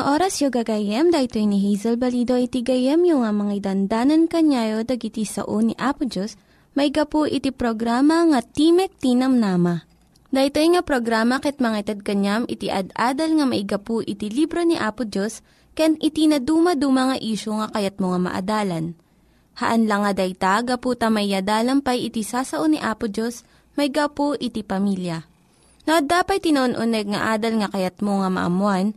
Nga oras yung gagayem, dahito ni Hazel Balido iti gayem yung nga mga dandanan kanyayo dagiti sao ni Apo Diyos, may gapu iti programa nga Timek Tinam Nama. Dahito nga programa ket mga itad kanyam iti ad-adal nga may gapu iti libro ni Apo Diyos, ken iti na dumaduma nga isyo nga kayat mo nga maadalan. Haan lang nga dayta, gapu tamay yadalam pay iti sasao ni Apo Diyos, may gapu iti pamilya. No, dapat tinon-uneg nga adal nga kayat mo nga maamuan,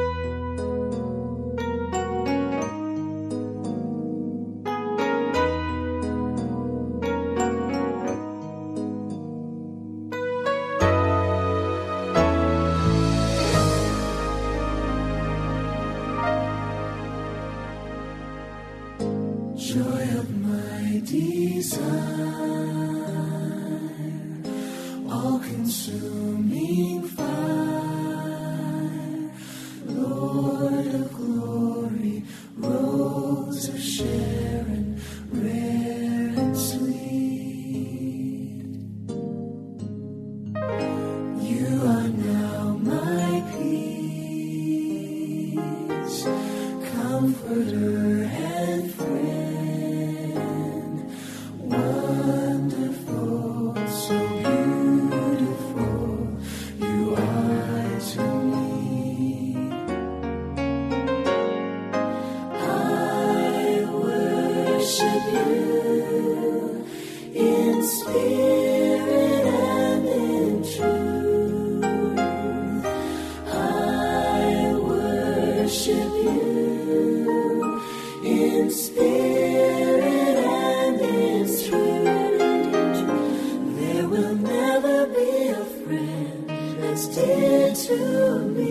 To me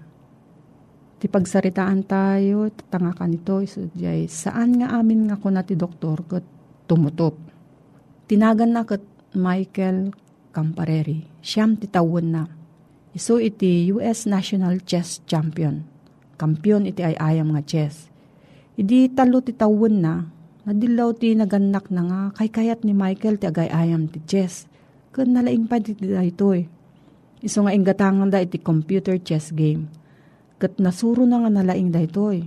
Ti pagsaritaan tayo, tatanga ka nito, isudyay, saan nga amin nga kuna ti doktor kat tumutop. Tinagan na kat Michael Campareri, siyam ti tawon na. Iso iti US National Chess Champion. Kampiyon iti ay ayam nga chess. Idi talo ti tawon na, nadilaw ti naganak na nga, kay kayat ni Michael ti agay ayam ti chess. Kun nalaing pa ti daytoy. Iso nga inggatangan da iti computer chess game kat nasuro na nga nalaing daytoy.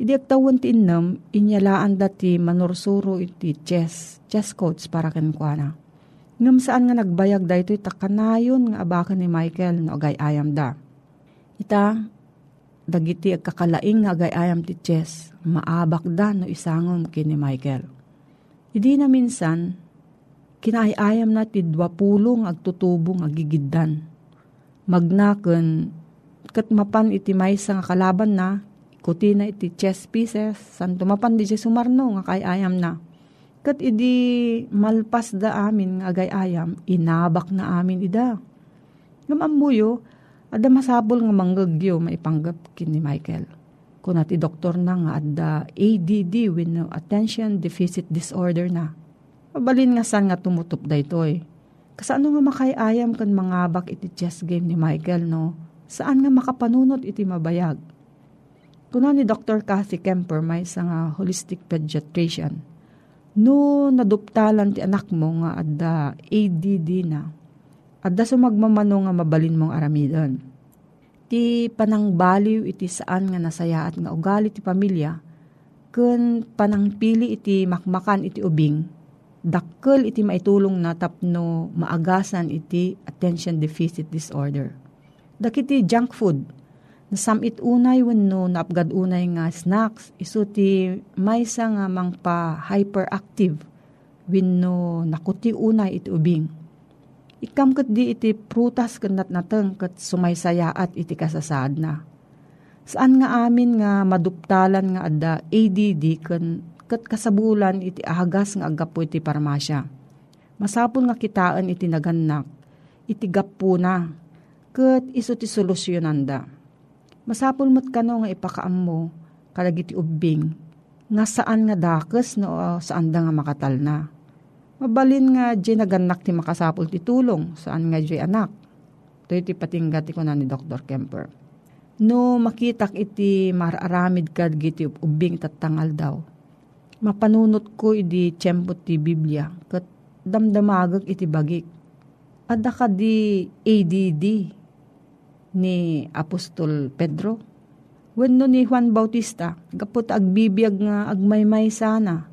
Idi agtawan ti innam, inyalaan dati manursuro iti chess, chess coach para kenkwana. Ngam saan nga nagbayag daytoy takanayon nga abakan ni Michael no agay ayam da. Ita, dagiti agkakalaing nga agay ayam ti chess, maabak da no isangom kini Michael. Idi na minsan, kinaayayam na ti dwapulong agtutubong agigiddan. Magnaken kat mapan iti maysa nga kalaban na, ikuti na iti chess pieces, san tumapan di sumarno nga kay ayam na. Kat idi malpas da amin nga agay ayam, inabak na amin ida. Lumambuyo, ada masabol nga manggagyo maipanggap kin ni Michael. Kung ti doktor na nga adda ADD with no attention deficit disorder na. Mabalin nga san nga tumutop da ito eh. Kasano nga makayayam kan mangabak iti chess game ni Michael no? Saan nga makapanunot iti mabayag. Kuna ni Dr. Kathy Kemper may isa nga holistic pediatrician. No naduptalan ti anak mo nga adda ADD na. Adda sumagmamano nga mabalin mong aramidon. Ti panangbaliw iti saan nga nasayaat nga ugali ti pamilya kun panangpili iti makmakan iti ubing dakkel iti maitulong na tapno maagasan iti attention deficit disorder Dakiti junk food. Nasamit unay wenno naapgad unay nga snacks. Isu ti maysa nga mangpa hyperactive wenno nakuti unay iti ubing. Ikam kat di iti prutas kanat nateng kat sumaysayaat iti kasasaad na. Saan nga amin nga maduptalan nga adda ADD kan kat kasabulan iti ahagas nga agapo iti parmasya. Masapon nga kitaan iti naganak, iti gapo na, ket iso ti solusyonan da. Masapul mo't kano nga ipakaam mo, kalagiti ubing, nga saan nga dakes no saan da nga makatal na. Mabalin nga di naganak ti makasapul ti tulong, saan nga di anak. Ito iti patinggat ko na ni Dr. Kemper. No makitak iti mararamid kad giti ubing tatangal daw. Mapanunot ko iti tiyempo ti Biblia, kat damdamagag iti bagik. Ada ka di ADD, ni Apostol Pedro. Wenno ni Juan Bautista, gapot agbibiyag nga agmaymay sana.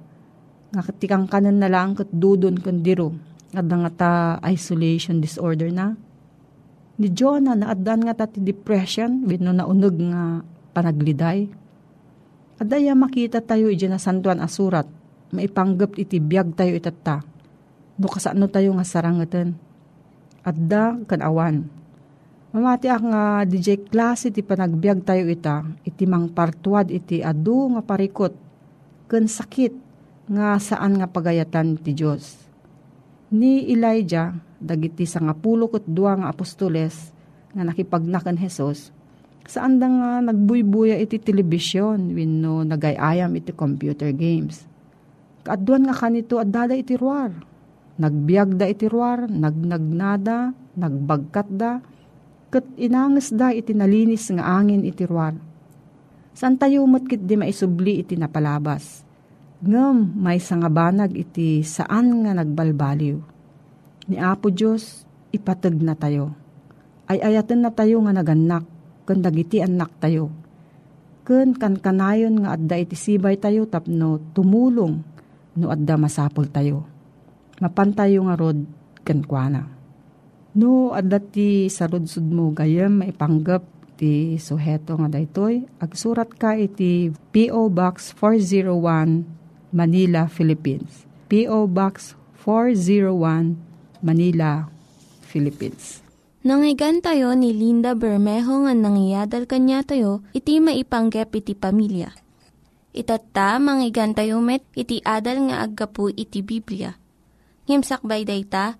Nga katikang kanan na lang kat dudon kandiro. At nga ta isolation disorder na. Ni Jonah na adan nga ta ti depression, wenno naunog nga panagliday. Adaya makita tayo iti na santuan asurat, maipanggap iti biyag tayo itata. No kasano tayo nga sarangatan. Adda kan awan Mamati ak nga DJ klase iti panagbiag tayo ita, iti mang partuad iti adu nga parikot, ken sakit nga saan nga pagayatan ti Diyos. Ni Elijah, dagiti sa nga pulo ket dua nga apostoles, nga nakipagnakan Hesus, saan da nga nagbuybuya iti telebisyon, wenno nagayayam iti computer games. Kaaduan nga kanito at dada iti ruar. Nagbiag da iti ruar, nagnagnada, nagbagkat da, kat inangas da iti nalinis nga angin iti ruar. San tayo matkit di maisubli iti napalabas. Ngam may sangabanag iti saan nga nagbalbaliw. Ni Apo Diyos, ipatag na tayo. Ay ayatan na tayo nga naganak, kan dagiti anak tayo. Ken kan kanayon nga adda iti sibay tayo tapno tumulong no adda masapol tayo. Mapantayo nga rod ken kuana. No, adati sa rudsud mo gayam maipanggap ti suheto nga daytoy. Agsurat ka iti P.O. Box 401 Manila, Philippines. P.O. Box 401 Manila, Philippines. Nangyigan tayo ni Linda Bermejo nga nangyadal kanya tayo, iti maipanggep iti pamilya. Itatta, manggigan tayo met, iti adal nga aggapu iti Biblia. Ngimsakbay day ta,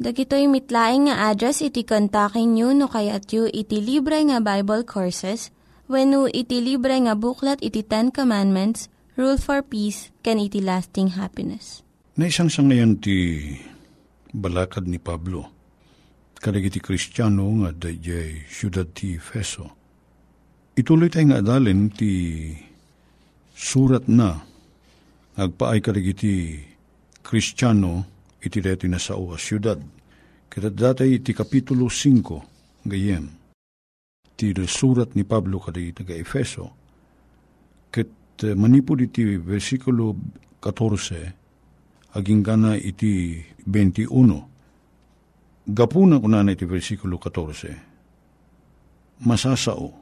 Dagitoy mitlaing nga address iti kontakin nyo no kayat yu iti libre nga Bible Courses when iti libre nga buklat iti Ten Commandments, Rule for Peace, can iti lasting happiness. Naisang sa ngayon ti balakad ni Pablo. Kadagiti Kristiyano nga dayjay siyudad ti Feso. Ituloy tayo nga adalin ti surat na agpaay kadagiti Kristiyano iti deti na sa uwa siyudad. Kita iti Kapitulo 5 gayem. Ti surat ni Pablo kadagiti taga Efeso. Ket uh, manipod iti versikulo 14 aging gana iti 21. Gapuna ko na iti versikulo 14. Masasao.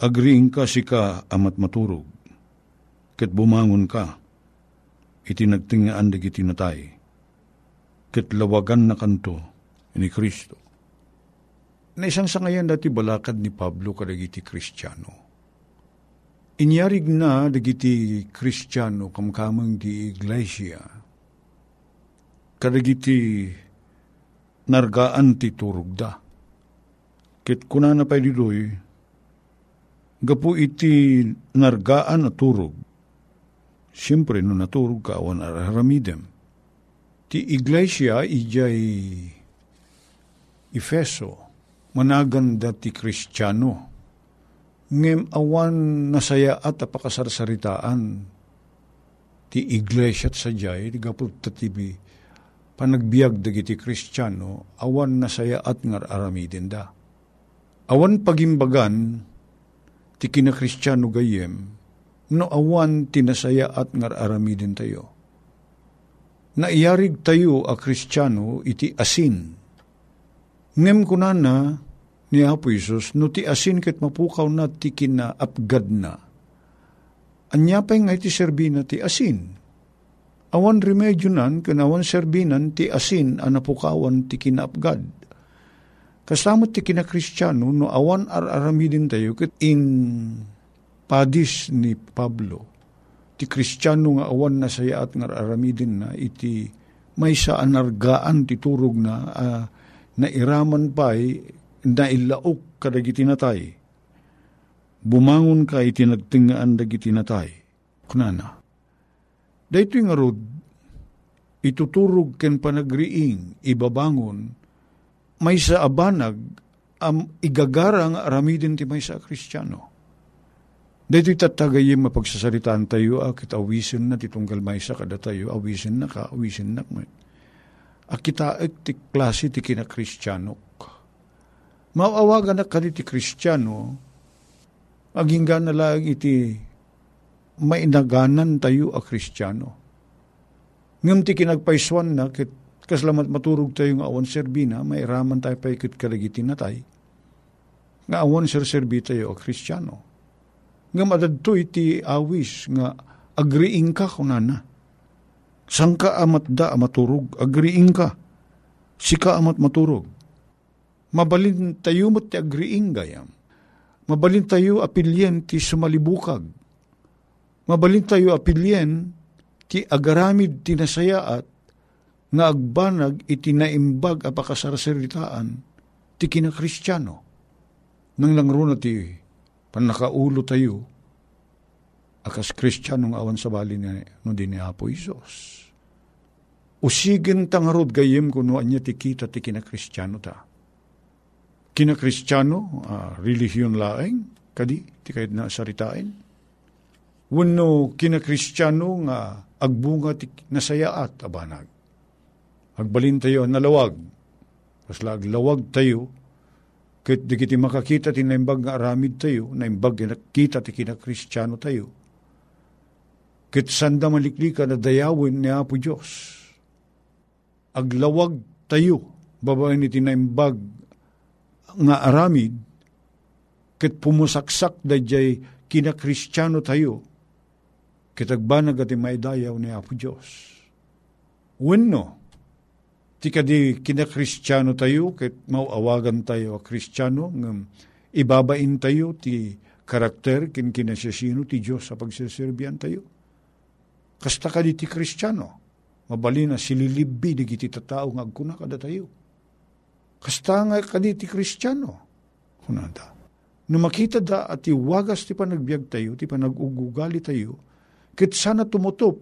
Agriing ka si ka amat maturog. Ket bumangon ka. Iti nagtingaan dagiti natay. Ket lawagan na kanto ni Kristo. Naisang sa ngayon dati balakad ni Pablo kadagiti Kristiyano. Inyarig na dagiti Kristiyano kamkamang di iglesia. Kadagiti nargaan ti turugda. Ket kuna na pa'y didoy, gapu iti nargaan at turog. Siyempre, no naturog ka, awan araramidem. Ti iglesia, ijay Efeso, managanda ti Kristiyano. Ngem awan nasaya at apakasarsaritaan ti iglesia at sadyay, ti gapot tatibi, panagbiag dagiti Kristiyano, awan nasaya at ngar aramidin da. Awan pagimbagan, ti kinakristyano gayem, no awan tinasaya at ngar aramidin tayo. Naiyarig tayo a kristyano iti asin. Ngem kunana ni Apo Isus, no ti asin ket mapukaw na ti kinaapgad na. Anyapay nga iti serbina ti asin. Awan remedyo nan, kanawan serbinan ti asin a napukawan ti kinaapgad. Kasamot ti kinakristyano, no awan ar-aramidin tayo, ket in padis ni Pablo, ti kristyano nga awan na saya at nga aramidin na, iti may sa anargaan ti na, uh, na iraman pa'y na ilaok kadagiti natay. Bumangon ka iti nagtingaan dagiti natay. Kunana. Dahito nga rod, ituturog ken panagriing, ibabangon, may sa abanag, am igagara nga aramidin ti may sa kristyano. Dito tatagayim mapagsasalitaan tayo, akit awisin na titunggal may sa kada tayo, awisin na ka, awisin na ka. Akita ek ti klase ti kinakristyano. Maawagan na ka ti kristyano, aging na lang iti mainaganan tayo a kristyano. Ngam ti kinagpaiswan na, kit kaslamat maturog tayo nga awan serbina, may raman tayo pa ikit kalagiti na tayo. Nga awan ser serbi tayo a kristyano. Nga madadto iti awis nga agriing ka kunana. Sang ka amat da maturog, agriing ka. Sika amat maturog. Mabalin tayo mo't ti agriing gayam. Mabalin tayo apilyen ti sumalibukag. Mabalin tayo apilyen ti agaramid ti nasayaat nga agbanag iti naimbag apakasarsaritaan ti kinakristyano. Nang langro na ti panakaulo tayo akas kristyano nga awan sa bali ni, no din ni Apo Isos. Usigin tangarod gayem kuno anya ti kita ti kinakristyano ta. kina kristyano, uh, relihiyon laeng, kadi, ti kahit na saritain. Wano kina kristyano nga agbunga ti nasayaat abanag. Agbalin tayo nalawag. Kasla aglawag tayo, ket di kiti makakita ti naimbag nga aramid tayo, naimbag kita ti kina kristyano tayo. Ket sanda maliklika na dayawin ni Apo Diyos. Aglawag tayo, babae ni tinaimbag nga aramid, ket pumusaksak da jay kina kristyano tayo, kitagbanag at maidayaw ni Apo Diyos. Wenno, ti kadi kina kristyano tayo, ket mauawagan tayo a kristyano, ng ibabain tayo ti karakter kin kinasasino ti Diyos sa pagsiserbihan tayo. Kasta kadi ti kristyano, mabali na sililibbi di kiti tatao nga agkuna kada tayo. Kasta nga kadi ti kristyano, kunada. No makita da at iwagas ti panagbiag tayo, ti panagugugali tayo, kit sana tumutop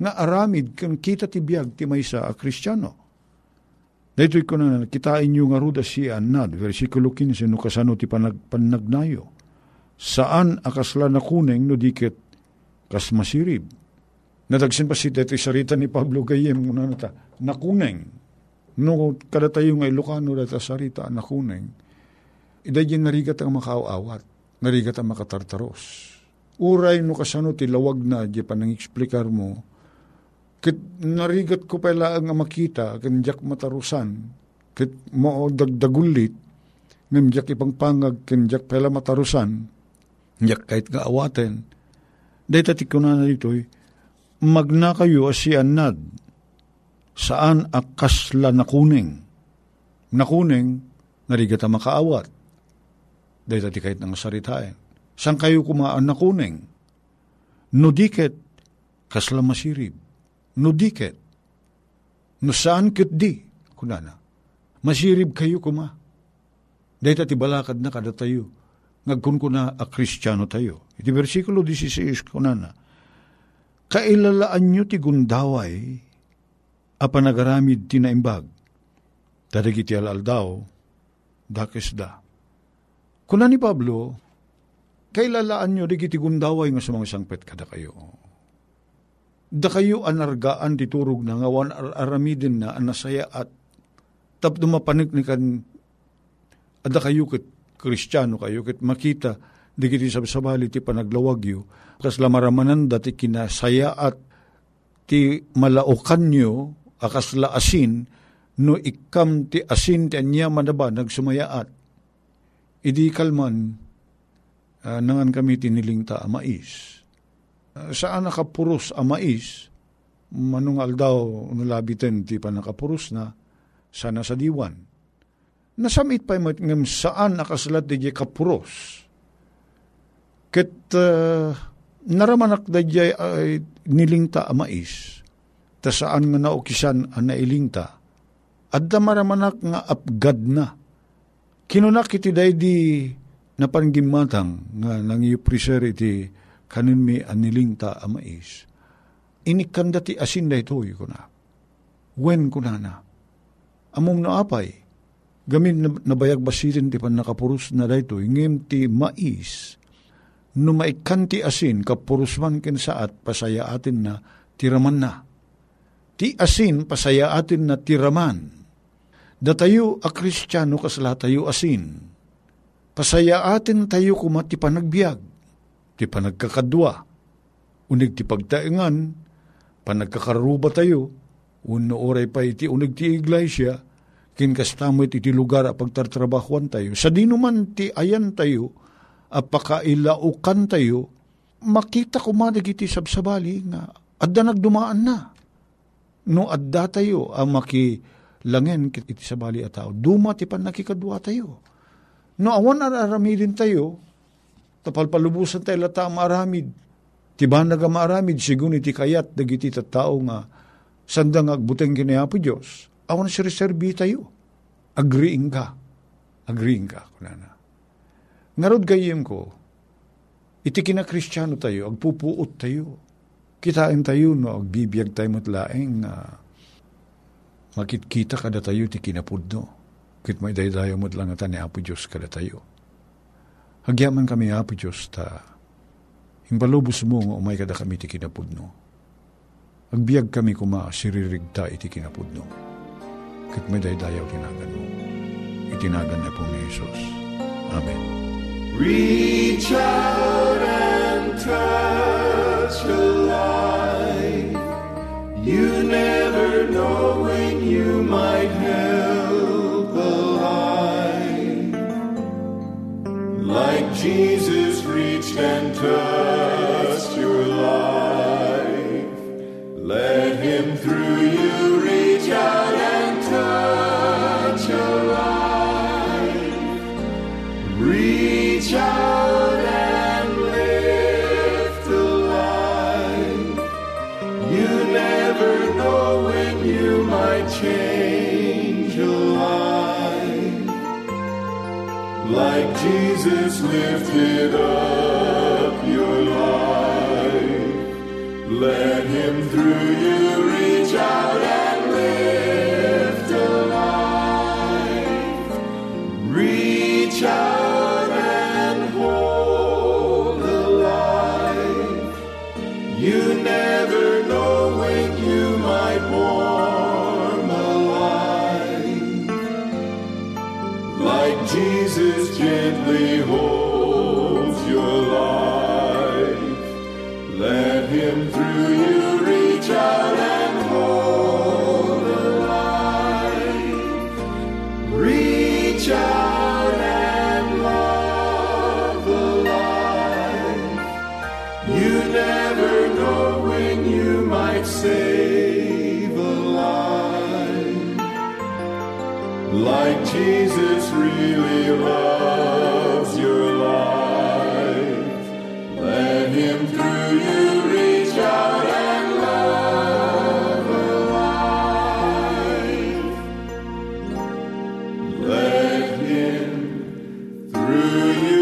nga aramid kan kita ti biag ti maysa a kristyano. Dito ko na kitain nyo nga ruda si Anad, versikulo 15, no kasano ti panag, panagnayo. Saan akasla na kuneng no dikit kas masirib. Nadagsin pa si dito sarita ni Pablo Gayem, muna na ta, nakuneng. No kada tayo nga Ilocano data sarita nakuneng. Iday narigat ang makaawat, narigat ang makatartaros uray no kasano ti lawag na di pa nang eksplikar mo, kit narigat ko pala ang makita, kanjak matarusan, kit mo dagdagulit, ngamjak ipang pangag, kanjak pala matarusan, njak kahit nga awaten, dahi tati ko na narito'y, magna kayo asianad, saan akasla nakuning, nakuning, narigat ang makaawat, dahi tati kahit nga saritain San kayo kumaan na kuning? No diket, kasla masirib. No diket. No saan kit di, kunana. Masirib kayo kuma. Dahil ti balakad na kada tayo. Ngagkun ko na a kristyano tayo. Iti versikulo 16 kunana. Kailalaan nyo ti gundaway a panagaramid tinaimbag. Tadagiti alaldaw, dakes da. Kuna ni Pablo, kailalaan nyo, di kiti gundaway nga sa mga sangpet kada kayo. Da kayo anargaan titurog na nga wan aramidin na anasaya at tap dumapanik ni kan ada kayo kit kristyano kayo kit makita di kiti sabsabali ti panaglawag yu kas lamaramanan dati kinasaya at ti malaukan nyo akas la asin no ikam ti asin ti anya manaba nagsumayaat idi kalman uh, nangan kami tiniling ta mais. Uh, saan nakapuros a mais, manung aldaw nulabitin ti pa nakapuros na, sana sa diwan. Nasamit pa ngam saan nakasalat di kapuros. Ket uh, naramanak da jay uh, nilingta a mais, ta saan nga naukisan a nailingta, at da maramanak nga apgad na. Kinunak iti day di napanggimatang nga nang preser iti kanin mi aniling ta amais. Inikanda ti asin da ito ko na. Wen ko na na. Among naapay, gamin nabayag basirin ti pan nakapurus na da ito, ngem ti mais, no maikan ti asin, kapurusman ken saat, pasaya atin na tiraman na. Ti asin, pasaya atin na tiraman. Datayo a kristyano kasla tayo asin Pasaya atin tayo kuma ti panagbiag, ti panagkakadwa, unig ti pagtaingan, panagkakaruba tayo, uno oray pa iti unig ti iglesia, kinkastamoy iti lugar a pagtartrabahuan tayo. Sa dinuman ti ayan tayo, apakailaukan tayo, makita ko madag iti sabsabali nga, adda nagdumaan na. No adda tayo, ang makilangen iti sabali at tao, duma ti pan nakikadwa tayo No awan araramidin tayo, tapalpalubusan tayo lata maaramid. Tiba naga maaramid, sigun iti kayat, dagiti tao nga, sandang agbuteng kinayapo Diyos, awan si reserbi tayo. Agreeing ka. Agreeing ka, kunana. Ngarod gayem ko, iti kinakristyano tayo, agpupuot tayo. Kitain tayo, no, agbibiyag tayo matlaeng, uh, makikita kada tayo ti kinapudno Kit may daydayo mo lang ata ni Apo Diyos kada tayo. Hagyaman kami Apo Diyos ta Himbalubos mo nga umay kada kami ti kinapudno. Agbiag kami kuma siririgta iti kinapudno. Kit may daydayaw tinagan mo. Itinagan na po ni Jesus. Amen. Reach out and touch a life. You never know when you might Jesus reached and touched Jesus lifted up your life. Let him through you Jesus really loves your life. Let him through you reach out and love. Let him through you